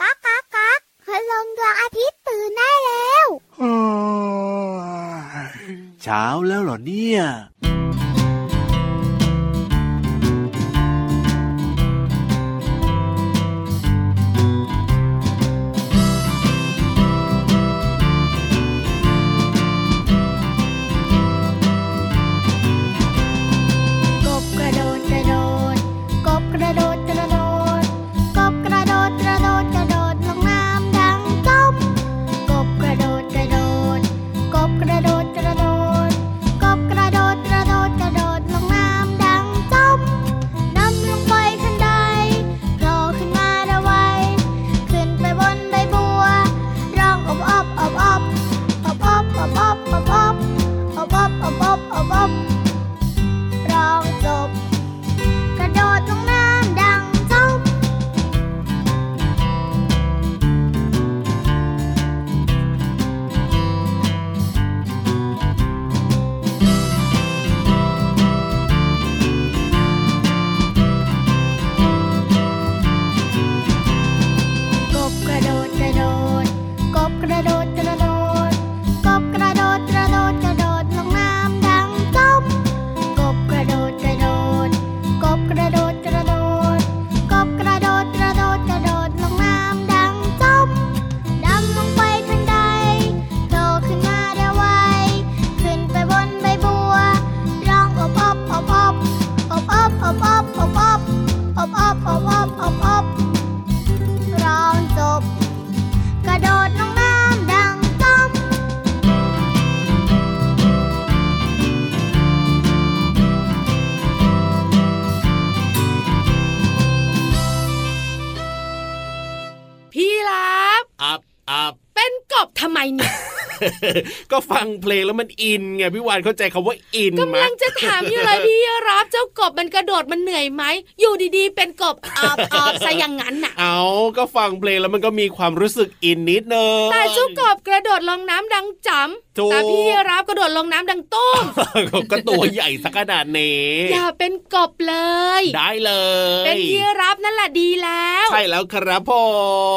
ก๊ากก๊ากก๊ากพลังดวงอาทิตย์ตื่นได้แล้วเช้าแล้วเหรอเนี่ย up, up, up. ก็ฟังเพลงแล้วมันอินไงพี่วานเข้าใจคำว่าอินไหมกำลังจะถามอยู่เลยพี่รับเจ้ากบมันกระโดดมันเหนื่อยไหมอยู่ดีๆ เป็นกบออบออบซะอย่างนั้นน่ะเอาก็ฟังเพลงแล้วมันก็มีความรู้สึกอินนิดเนอะแต่เจ้ากบกระโดดลงน้ำดังจถูกำแต่พี่รับกระโดดลงน้ำดังตุ้มก็ตัวใหญ่สักขนาดนี้อย่าเป็นกบเลย ได้เลย เป็นพี่รับนั่นแหละดีแล้ว ใช่แล้วครับผ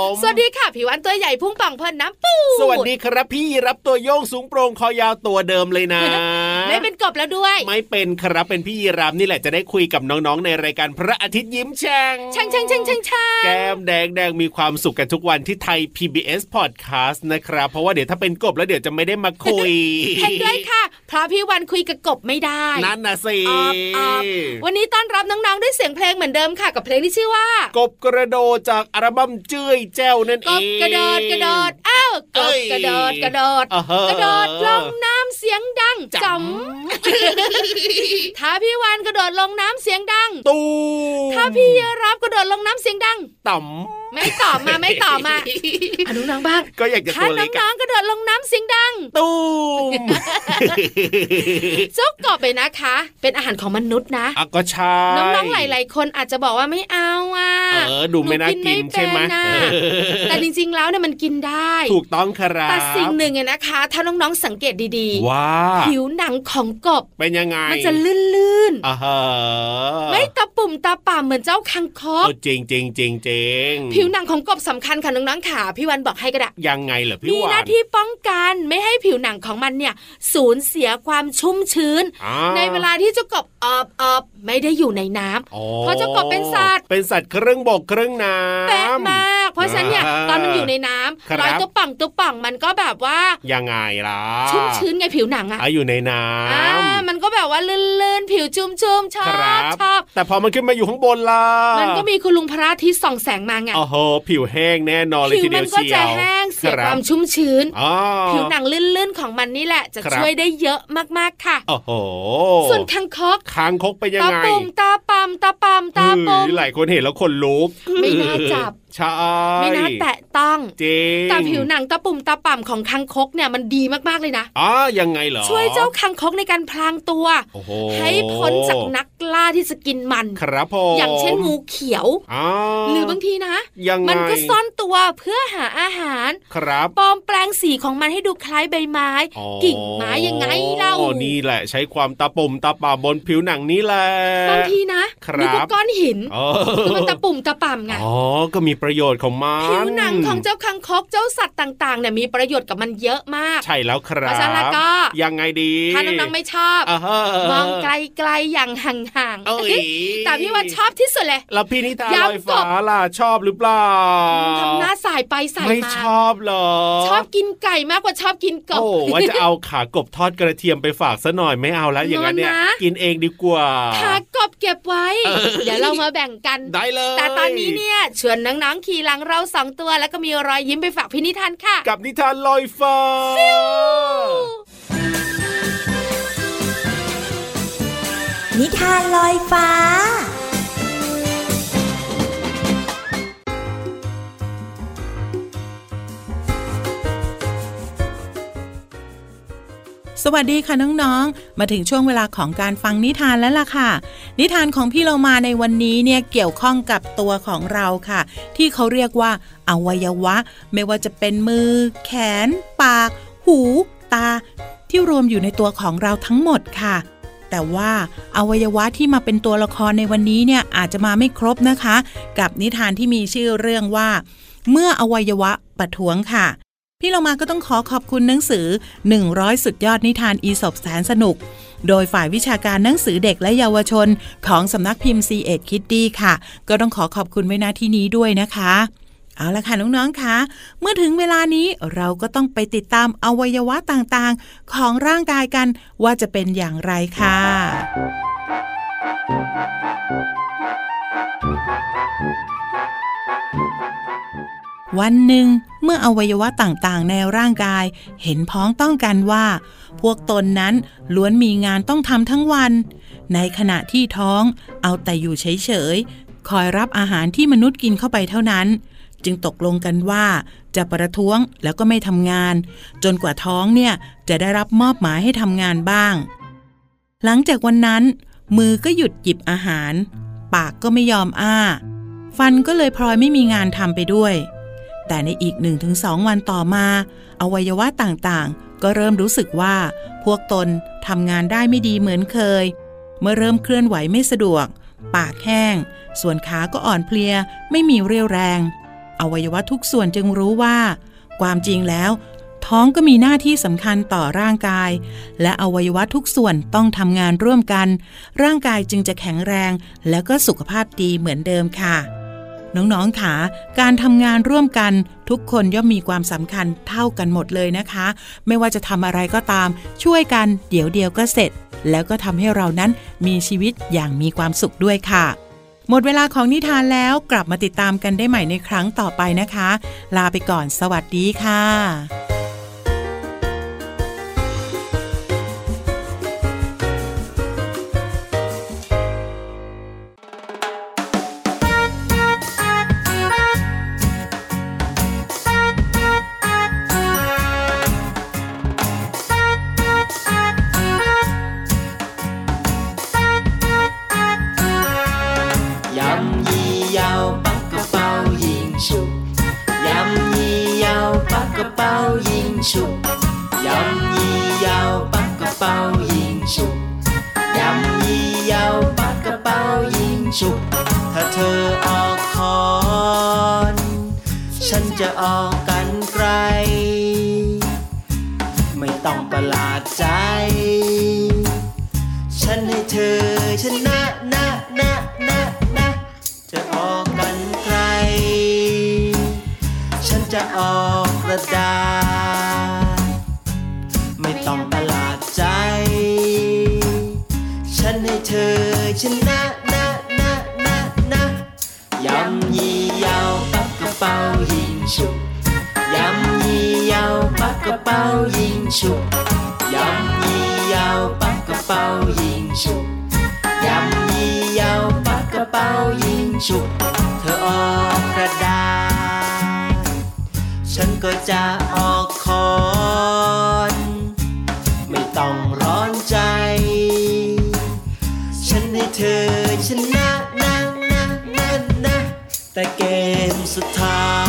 มสวัสดีค่ะพี่วันตัวใหญ่พุ่งป่องเพิ่นน้ำปูสวัสดีครับพี่รับตัวโยงสูงโปร่งคอยาวตัวเดิมเลยนะ ไม่เป็นกบแล้วด้วย ไม่เป็นครับเป็นพี่ยีรามนี่แหละจะได้คุยกับน้องๆในรายการพระอาทิตย์ยิ้มแฉ่งช่างช่างช่างช่างช่างแก้มแดงแดงมีความสุขกันทุกวันที่ไทย PBS Podcast นะครับ เพราะว่าเดี๋ยวถ้าเป็นกบแล้วเดี๋ยวจะไม่ได้มาคุยเห็นด้วยค่ะ เพราะพี่วันคุยกับกบไม่ได้ นั่นนะสิออบออบวันนี้ต้อนรับน้องๆด้วยเสียงเพลงเหมือนเดิมค่ะ กับเพลงที่ชื่อว่า กบกระโดดจากอัลบั้มเจ้ยแจ้วนั่นกเองบกระโดดกระโดดอ้าวกเอ้บยกระโดดกระโดดอ่าฮะกระโดดลงน้ำเสียงดังจ๋จ๋ำถ้าพี่วันกระโดดลงน้ำเสียงดัง ตูมถ้าพี่รับกระโดดลงน้ำเสียงดังต่ไม่ตอบมาไม่ตอบมาอนุน้องบ้างำก็อยากจะถ้าตัวเล็กน้ออะงๆกระโดดลงน้ำเสียงดัง ตูมเจ้ากบไปนะคะ เป็นอาหารของมนุษย์นะอะก็ใช่น้องๆหลาย ๆ คนอาจจะบอกว่าไม่เอาอะเออดูไม่น่ากินใช่ไหมนูกินไม่เป็นน่ะแต่จริงๆแล้วเนี่ยมันกินได้ ถูกต้องครับแต่สิ่งหนึ่งอะนะคะ ถ้าน้องๆสังเกตดีว่าๆผิวหนังของกบเป็นยังไง มันจะลื่นอ่าฮะๆไม่ตะปุ่มตาป่าเหมือนเจ้าคังคกเออจริงจริงจริงจริงผิวหนังของกบสำคัญค่ะน้องๆค่ะพี่วันบอกให้ก็ได้ยังไงเหรอพี่มีวาหน้านที่ป้องกันไม่ให้ผิวหนังของมันเนี่ยสูญเสียความชุ่มชื้นอ่าในเวลาที่เจ้ากบออบออบไม่ได้อยู่ในน้ำอ๋อเพราะเจ้ากบเป็นสัตว์ เป็นสัตว์ครึ่งบกครึ่งน้ำแปะมาก เพราะฉะนั้นเนี่ยอ่าตอนมันอยู่ในน้ครับำรอยตัวป่องตัวป่องมันก็แบบว่ายังไงล่ะชุ่มชื้นไงผิวหนังอะอะอยู่ในน้อ่าำมันก็แบบว่าลื่นๆผิวชุ่มๆชอครับบชอบแต่พอมันขึ้นมาอยู่ข้างบนล่ะมันก็มีคุณลุงพระอาทิตย์ส่องแสงมาไงโอ้โหผิวแห้งแน่นอนเลยผิทีวเดีมัยวก็เชียวจะแห้งเสียรับความชุ่มชื้นอ๋อผิวหนังลื่นๆของมันนี่แหละ จะครับช่วยได้เยอะมากๆค่ะโอ้โหส่วนคังคกคางคกเป็นยังตาไงปุ่มตาปามตาปามตาเฮ้ปุ่มยหลายคนเห็นแล้วขนลุกไม่น่าจับใช่ไม่น่าแตะต้องจริงแต่ผิวหนังตะปุ่มตะป่ำของคังคกเนี่ยมันดีมากๆเลยนะอ๋อยังไงเหรอช่วยเจ้าคังคกในการพลางตัวโอ้โหให้พ้นจากนักล่าที่จะกินมัน ครับผมอย่างเช่นงูเขียวอ๋อหรือบางทีนะยังไงมันก็ซ่อนตัวเพื่อหาอาหาร ครับปลอมแปลงสีของมันให้ดูคล้ายใบไม้อ๋อกิ่งไม้ยังไงเล่านี่แหละใช้ความตาปุ่มตาป่าบนผิวหนังนี่แหละบางทีนะครับนึกว่าก้อนหินเอคือมันตะปุ่มตะป่ำไงอ๋อก็มีประโยชน์ของมันผิวหนังของเจ้าคังคกเจ้าสัตว์ต่างๆเนี่ยมีประโยชน์กับมันเยอะมาก ใช่แล้วครัเพบราะฉะนั้นแล้วก็ยังไงดี ถ้าน้องๆไม่ชอบอ่าฮะมองไกลๆอย่างห่างเอ้ยๆแต่พี่ว่าชอบที่สุดเลยแล้วพี่นิทานย้ำลอยฟ้ากบล่ะชอบหรือเปล่าทำหน้าสายไปสายไม่มาชอบเหรอ ชอบกินไก่มากกว่าชอบกินกบโอ้ว่าจะเอาขากบทอดกระเทียมไปฝากซะหน่อยไม่เอาแล้วอย่างนั้นเนี่ยงอนนะกินเองดีกว่า ขากบเก็บไว้ เดี๋ยวเรามาแบ่งกันได้เลย แต่ตอนนี้เนี่ยชวนน้องๆขี่หลังเราสองตัวแล้วก็มีรอยยิ้มไปฝากพี่นิทานค่ะ กับนิทานลอยฟ้านิทานลอยฟ้า สวัสดีค่ะน้องๆ มาถึงช่วงเวลาของการฟังนิทานแล้วล่ะค่ะ นิทานของพี่เรามาในวันนี้เนี่ยเกี่ยวข้องกับตัวของเราค่ะ ที่เขาเรียกว่าอวัยวะ ไม่ว่าจะเป็นมือ แขน ปาก หู ตา ที่รวมอยู่ในตัวของเราทั้งหมดค่ะ แต่ว่าอวัยวะที่มาเป็นตัวละครในวันนี้เนี่ยอาจจะมาไม่ครบนะคะ กับนิทานที่มีชื่อเรื่องว่า เมื่ออวัยวะประท้วงค่ะ พี่เรามาก็ต้องขอขอบคุณหนังสือ 100 สุดยอดนิทานอีสบแสนสนุก โดยฝ่ายวิชาการหนังสือเด็กและเยาวชน ของสำนักพิมพ์ c ีเอ็ดคิตตี้ค่ะ ก็ต้องขอขอบคุณไว้ณที่นี้ด้วยนะคะ เอาละค่ะน้องๆคะเมื่อถึงเวลานี้เราก็ต้องไปติดตามอวัยวะต่างๆ ของร่างกายกันว่าจะเป็นอย่างไรค่ะ วันหนึ่งเมื่ออวัยวะต่างๆ ในร่างกาย เห็นพ้องต้องกันว่า พวกตนนั้นล้วนมีงานต้องทำทั้งวัน ในขณะที่ท้องเอาแต่อยู่เฉยๆ คอยรับอาหารที่มนุษย์กินเข้าไปเท่านั้น จึงตกลงกันว่าจะประท้วงแล้วก็ไม่ทำงาน จนกว่าท้องเนี่ยจะได้รับมอบหมายให้ทำงานบ้าง หลังจากวันนั้น มือก็หยุดหยิบอาหาร ปากก็ไม่ยอมอ้า ฟันก็เลยพลอยไม่มีงานทำไปด้วย แต่ในอีก 1-2 วันต่อมา อวัยวะต่างๆ ก็เริ่มรู้สึกว่า พวกตนทำงานได้ไม่ดีเหมือนเคย เมื่อเริ่มเคลื่อนไหวไม่สะดวก ปากแห้ง ส่วนขาก็อ่อนเพลีย ไม่มีเรี่ยวแรง อวัยวะทุกส่วนจึงรู้ว่า ความจริงแล้ว ท้องก็มีหน้าที่สำคัญต่อร่างกาย และอวัยวะทุกส่วนต้องทำงานร่วมกัน ร่างกายจึงจะแข็งแรง และก็สุขภาพดีเหมือนเดิมค่ะ น้องๆค่ะ การทำงานร่วมกันทุกคนย่อมมีความสำคัญเท่ากันหมดเลยนะคะ ไม่ว่าจะทำอะไรก็ตาม ช่วยกันเดี๋ยวเดียวก็เสร็จ แล้วก็ทำให้เรานั้นมีชีวิตอย่างมีความสุขด้วยค่ะ หมดเวลาของนิทานแล้วกลับมาติดตามกันได้ใหม่ในครั้งต่อไปนะคะ ลาไปก่อนสวัสดีค่ะ ชุก ถ้าเธอออกคอน ฉันจะออกกันไกล ไม่ต้องประหลาดใจ ฉันให้เธอชนะนะนะนะนะ จะออกกันใครฉันจะออกกระดา ฉุกยำยี่ยาวปักกระเป๋ายิงฉุกยำยี่ยาวปักกระเป๋ายิงฉุกเธอออกกระดาษ ฉันก็จะออกคอนไม่ต้องร้อนใจ ฉันให้เธอชนะนะนะนะนะแต่เกมสุดท้าย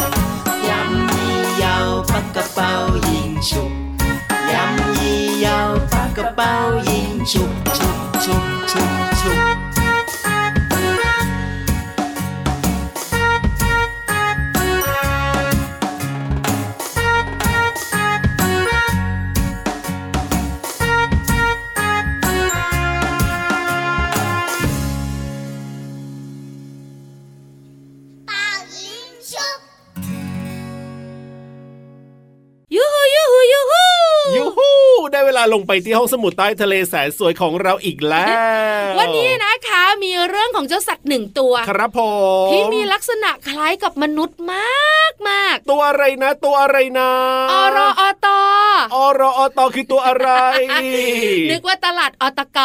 ยิงฉุบยำยี่ยาวปัก ลาลงไปที่ห้องสมุดใต้ทะเลแสนสวยของเราอีกแล้ว วันนี้นะคะมีเรื่องของเจ้าสัตว์หนึ่งตัว ครับผมที่มีลักษณะคล้ายกับมนุษย์มากมากตัวอะไรนะ ตัวอะไรนะอรออตออรออตอคือตัวอะไร นึกว่าตลาดอตก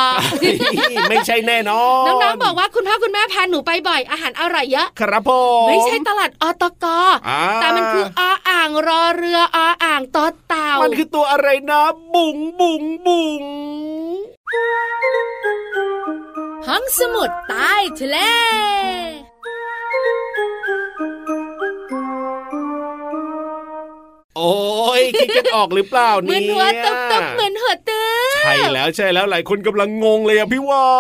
ไม่ใช่แน่นอนน้องๆบอกว่าคุณพ่อคุณแม่พาหนูไปบ่อยอาหารอร่อยเยอะ ครับผมไม่ใช่ตลาดอตกอ่าแต่มันคือออ่างรอเรือออ่างตอเต่า มันคือตัวอะไรนะ บุ๋งบุ๋งบุ๋งห้องสมุดใต้ทะเลโอ้ยคิดกันออกหรือเปล่าเหมืเนี่อยนหัวตึกตึกเหมือนหัวตึกใช่แล้วใช่แล้วหลายคนกำลังงงเลยอะพี่วา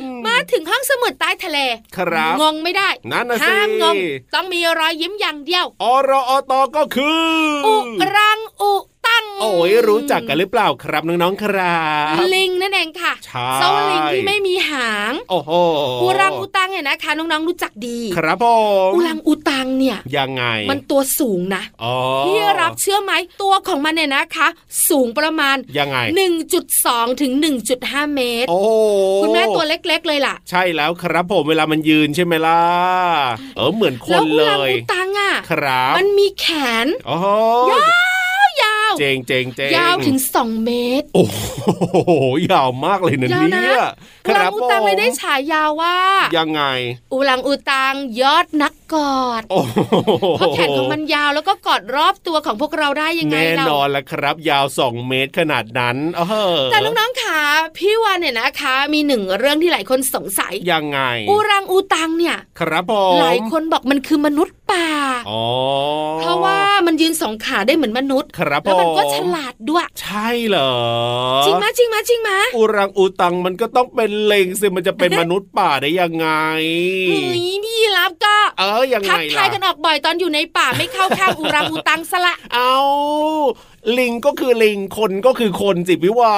นมาถึงห้องสมุดใต้ทะเล ครับงงไม่ได้นั่นน่ะสิห้ามงงต้องมีรอยยิ้มอย่างเดียวอรออตอก็คือ อุรังอุ ตังโอ้ยรู้จักกันหรือเปล่าครับน้องๆครับลิงนั่นเองค่ะใช่เจ้าลิงที่ไม่มีหาง โอ้โหอุรังอุตังเนี่ยนะคะน้องๆรู้จักดี ครับผมอุรังอุตังเนี่ยยังไง มันตัวสูงนะอ๋อพี่รับเชื่อไหมตัวของมันเนี่ยนะคะ สูงประมาณยังไง 1.2 ถึง 1.5 เมตร โอ้คุณแม่ตัวเล็กๆเลยล่ะ ใช่แล้วครับผมเวลามันยืนใช่ไหมล่ะเออเหมือนคแล้วนอุเลรังยอุตังอะครับมันมีแขนโอ้โหยาวยาว เจงเจงเจงยาวถึง 2 เมตร โอ้โหยาวมากเลยนะยาวนะเนี่ยอุรังอุตังเลยได้ฉายาว่า ยังไง อุรังอุตังยอดนัก กอดโอ้โหเพราะแขนของมันยาวแล้วก็กอดรอบตัวของพวกเราได้ยังไงแน่เรานอนแล้วครับ ยาว 2 เมตรขนาดนั้นเออแต่น้องๆค่ะพี่วานเนี่ยนะคะ มีหนึ่งเรื่องที่หลายคนสงสัยยังไงอุรังอุตังเนี่ยครับผมหลายคนบอกมันคือมนุษย์ป่าอ๋อเพราะว่ามันยืนสองขาได้เหมือนมนุษย์ครับแล้วมันก็ผมฉลาดด้วย ใช่เหรอจริงไหมจริงไหมจริงไหมอุรังอุตังมันก็ต้องเป็นเลงสิมันจะเป็นมนุษย์ป่าได้ยังไงเฮ้ยพี่รับก็ เออยังไงทักทายล่ะกันออกบ่อยตอนอยู่ในป่าไม่เข้าข้างอุรังอุตังสละเอาลิงก็คือลิงคนก็คือคนสิพี่วา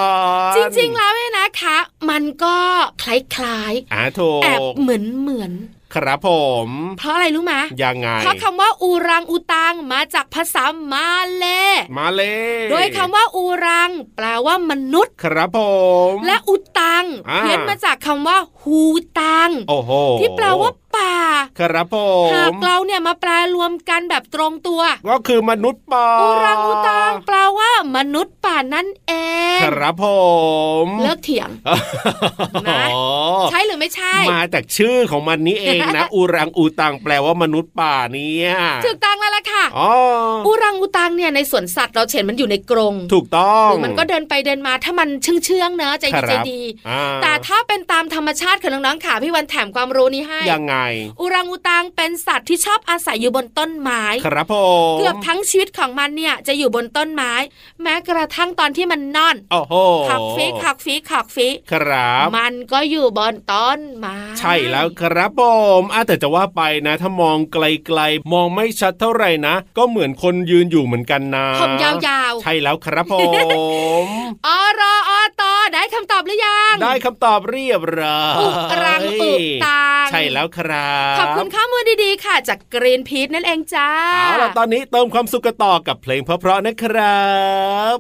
นจริงๆแล้วเนี่ยนะคะ มันก็คล้ายอ่าโถๆแอบเหมือนเหมือนครับผม เพราะอะไรรู้ไหมยังไง เพราะคำว่าอูรังอูตังมาจากภาษามาเลมาเลยโดยคำว่าอูรัง แปลว่ามนุษย์ ครับผม และอุตังอ่าเพี้ยนมาจากคำว่าฮูตังโอ้โหที่แปลว่า ป่า ครับผหากมเราเนี่ยมาแปลรวมกันแบบตรงตัว ก็คือมนุษย์ป่าอูรังอูตังแปลว่ามนุษย์ป่านั่นเอง ครับผมเลิกเถียงนะอ๋อใช่หรือไม่ใช่ มาจากชื่อของมันนี้เองนะอูรังอูตังแปลว่ามนุษย์ป่าเนี่ยถูกต้องแล้วล่ะค่ะอ๋ออูรังอูตังเนี่ยในสวนสัตว์เราเห็นมันอยู่ในกรง ถูกต้องหรือมันก็เดินไปเดินมาถ้ามันเชื่องเชื่องๆเนอะใจคดีรับใจดีอ่าแต่ถ้าเป็นตามธรรมชาติของน้องๆค่ะพี่วันแถมความรู้นี้ให้ยังไงอูรังอูตังเป็นสัตว์ที่ชอบอาศัยอยู่บนต้นไม้ ครับผมเกือบทั้งชีวิตของมันเนี่ยจะอยู่บนต้นไม้ แม้กระทั่งตอนที่มันนอนโอ้โหขักฟีขักฟีขักฟีครับ มันก็อยู่บนต้นไม้ ใช่แล้วครับผมอะแต่จะว่าไปนะ ถ้ามองไกลๆ มองไม่ชัดเท่าไหร่นะ ก็เหมือนคนยืนอยู่เหมือนกันนะผมยาวๆ ใช่แล้วครับผมอรออตอได้คำตอบหรือยัง ได้คำตอบเรียบร้อยอุรังอุตังใช่แล้วครับขอบคุณข้อมูลดีๆค่ะ จากกรีนพีทนั่นเองจ้าเอาล่ะตอนนี้เติมความสุขกันต่อกับเพลงเพราะๆนะครับ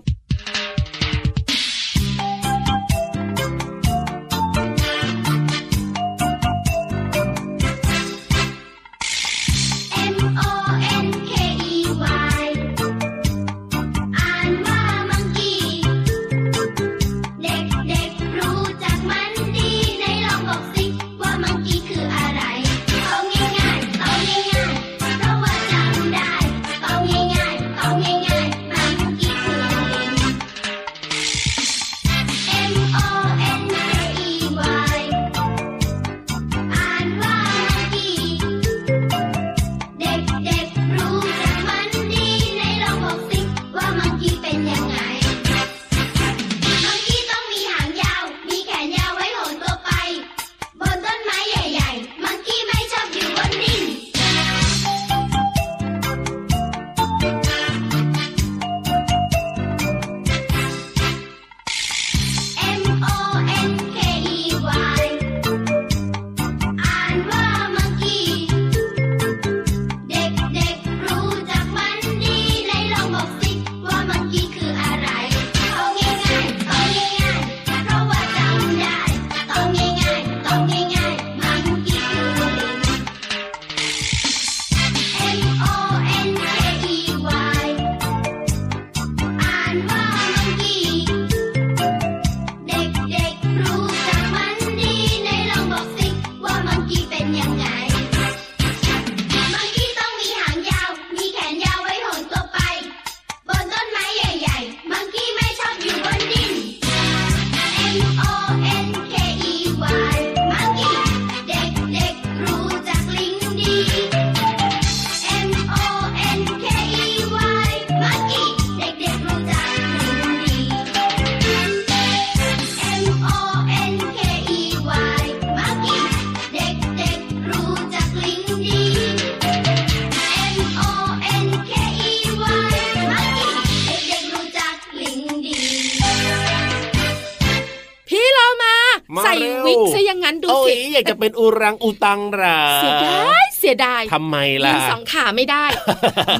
อ้ยสิอยากจะเป็นอูรังอูตังเหราเสียดายเสียดายทำไมยืล่ะนสองขาไม่ได้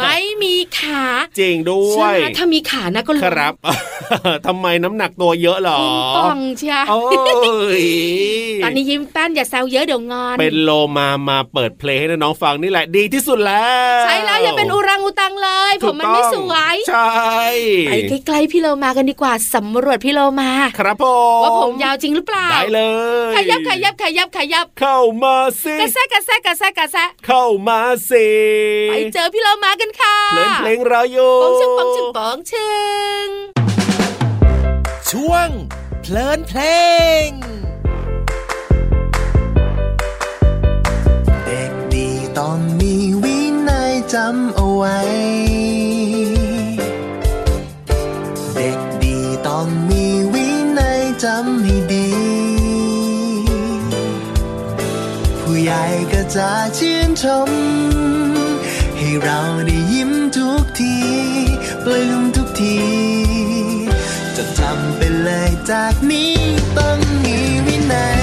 ไม่มีขาจริงด้วเชื่อไหยมถ้ามีขานะก็ครับทำไมน้ำหนักตัวเยอะเหรอพุงป่องเชียโอ้ยตอนนี้ยิ้มแป้นอย่าแซวเยอะเดี๋ยวงอน เป็นโลมามาเปิดเพลงให้น้องๆฟังนี่แหละดีที่สุดแล้ว ใช่แล้วอย่าเป็นอุรังอุตังเลย ผมมันไม่สวยใช่ไปใกล้ๆพี่โลมากันดีกว่าสำรวจพี่โลมา ครับผมว่าผมยาวจริงหรือเปล่าได้เลยขยับขยับขยับขยับเข้ามาสิกระแซะกระแซะกระแซะกระแซะเข้ามาสิไปเจอพี่โลมากันค่ะเพลงเพลงเราอยู่ปองชึงปองชึงปองชึงช่วง เพลินเพลง เด็กดีต้องมีวินัยจำเอาไว้ เด็กดีต้องมีวินัยจำ จะชื่นชม ให้เราได้ยิ้มทุกทีปลื้มทุกที จะทำไปเลยจากนี้ต้องมีวินัย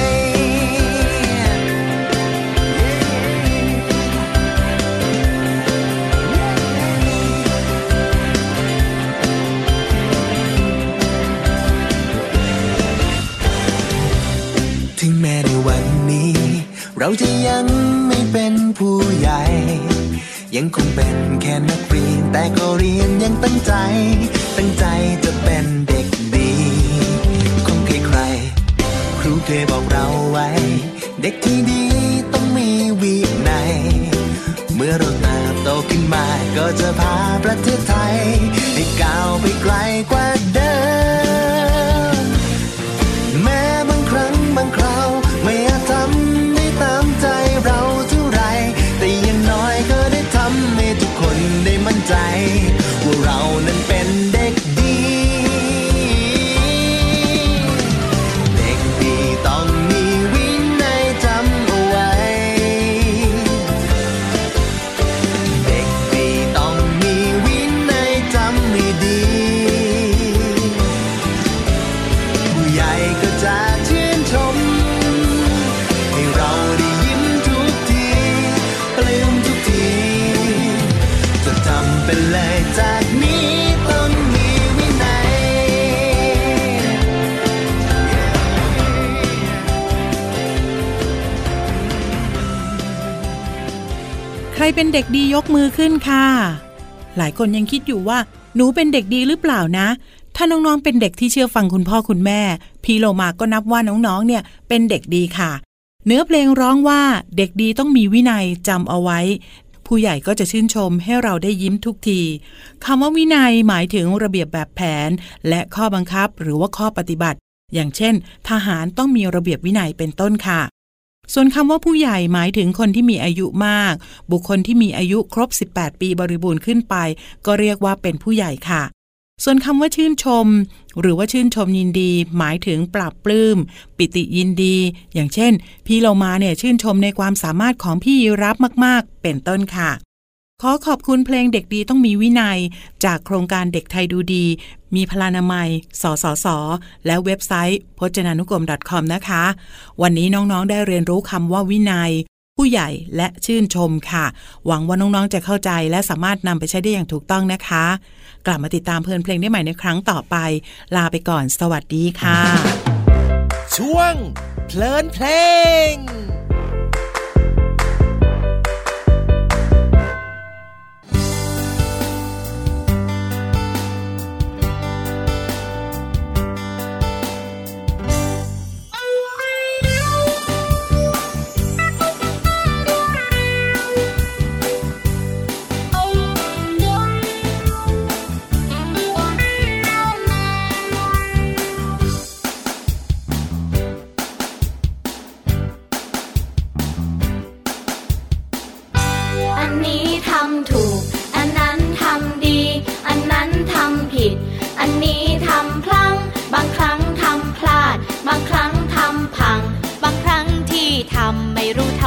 เป็นเด็กดียกมือขึ้นค่ะ หลายคนยังคิดอยู่ว่า หนูเป็นเด็กดีหรือเปล่านะ ถ้าน้องๆเป็นเด็กที่เชื่อฟังคุณพ่อคุณแม่ พี่โลมาก็นับว่าน้องๆ เนี่ยเป็นเด็กดีค่ะ เนื้อเพลงร้องว่าเด็กดีต้องมีวินัยจำเอาไว้ ผู้ใหญ่ก็จะชื่นชมให้เราได้ยิ้มทุกทีคำว่าวินัยหมายถึงระเบียบแบบแผน และข้อบังคับหรือว่าข้อปฏิบัติ อย่างเช่น ทหารต้องมีระเบียบวินัยเป็นต้นค่ะ ส่วนคำว่าผู้ใหญ่หมายถึงคนที่มีอายุมาก บุคคลที่มีอายุครบ 18 ปีบริบูรณ์ขึ้นไป ก็เรียกว่าเป็นผู้ใหญ่ค่ะ ส่วนคำว่าชื่นชม หรือว่าชื่นชมยินดี หมายถึงปรับปลื้ม ปิติยินดี อย่างเช่น พี่เรามาเนี่ยชื่นชมในความสามารถของพี่รับมาก ๆ เป็นต้นค่ะ ขอขอบคุณเพลงเด็กดีต้องมีวินัย จากโครงการเด็กไทยดูดี มีพลานามัย สสส และเว็บไซต์พจนานุกรม .com นะคะ วันนี้น้องๆได้เรียนรู้คำว่าวินัย ผู้ใหญ่และชื่นชมค่ะ หวังว่าน้องๆจะเข้าใจและสามารถนำไปใช้ได้อย่างถูกต้องนะคะ กลับมาติดตามเพลินเพลงได้ใหม่ในครั้งต่อไป ลาไปก่อน สวัสดีค่ะ ช่วงเพลินเพลง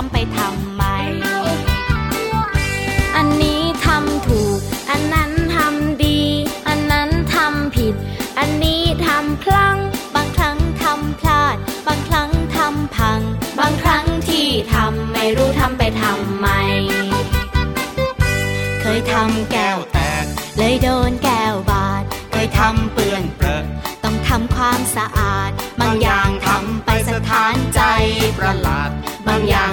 ทำไปทำไม อันนี้ทำถูก อันนั้นทำดี อันนั้นทำผิด อันนี้ทำพลั้ง บางครั้งทำพลาด บางครั้งทำพัง บางครั้งที่ทำไม่รู้ทำไปทำไม เคยทำแก้วแตก เลยโดนแก้วบาด เคยทำเปื้อนเปรอะต้องทำความสะอาด บางอย่างทำไปสถานใจประหลาด บางอย่าง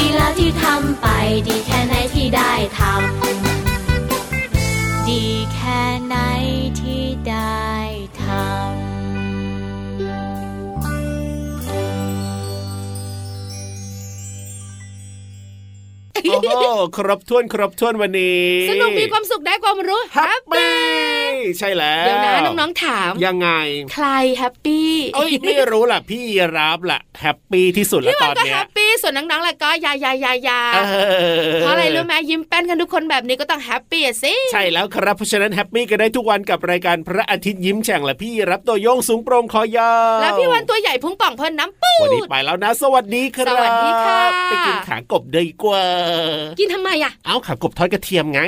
ดีแล้วที่ทำไป ดีแค่ไหนที่ได้ทำ โอ้โหครบถ้วนครบถ้วนวันนี้สนุกมีความสุขได้ความรู้แฮปปี้ใช่แล้วเดี๋ยวนะน้องๆถาม ยังไง ใครแฮปปี้เอ้ยไม่รู้ล่ะพี่รับล่ะแฮปปี้ที่สุดแล้วพี่ตวัอนนก็เนี้แฮยปปี้ส่วนน้องๆแหละก็ยายายายาเออเพราะอะไรรู้ไหมยิ้มแป้นกันทุกคนแบบนี้ก็ต้องแฮปปี้อะสิใช่แล้วครับเพราะฉะนั้นแฮปปี้กันได้ทุกวันกับรายการพระอาทิตย์ยิ้มแฉ่งและพี่รับตัวโยงสูงโปร่งคอยาวแล้วพี่วันตัวใหญ่พุงป่องเพิ่นน้ำปูวันนี้ดไปแล้วนะ สวัสดีครับสวัสดีค่ะไปกินขากบดีกว่ากินทำไมอะเอาขากบทอดกระเทียมไง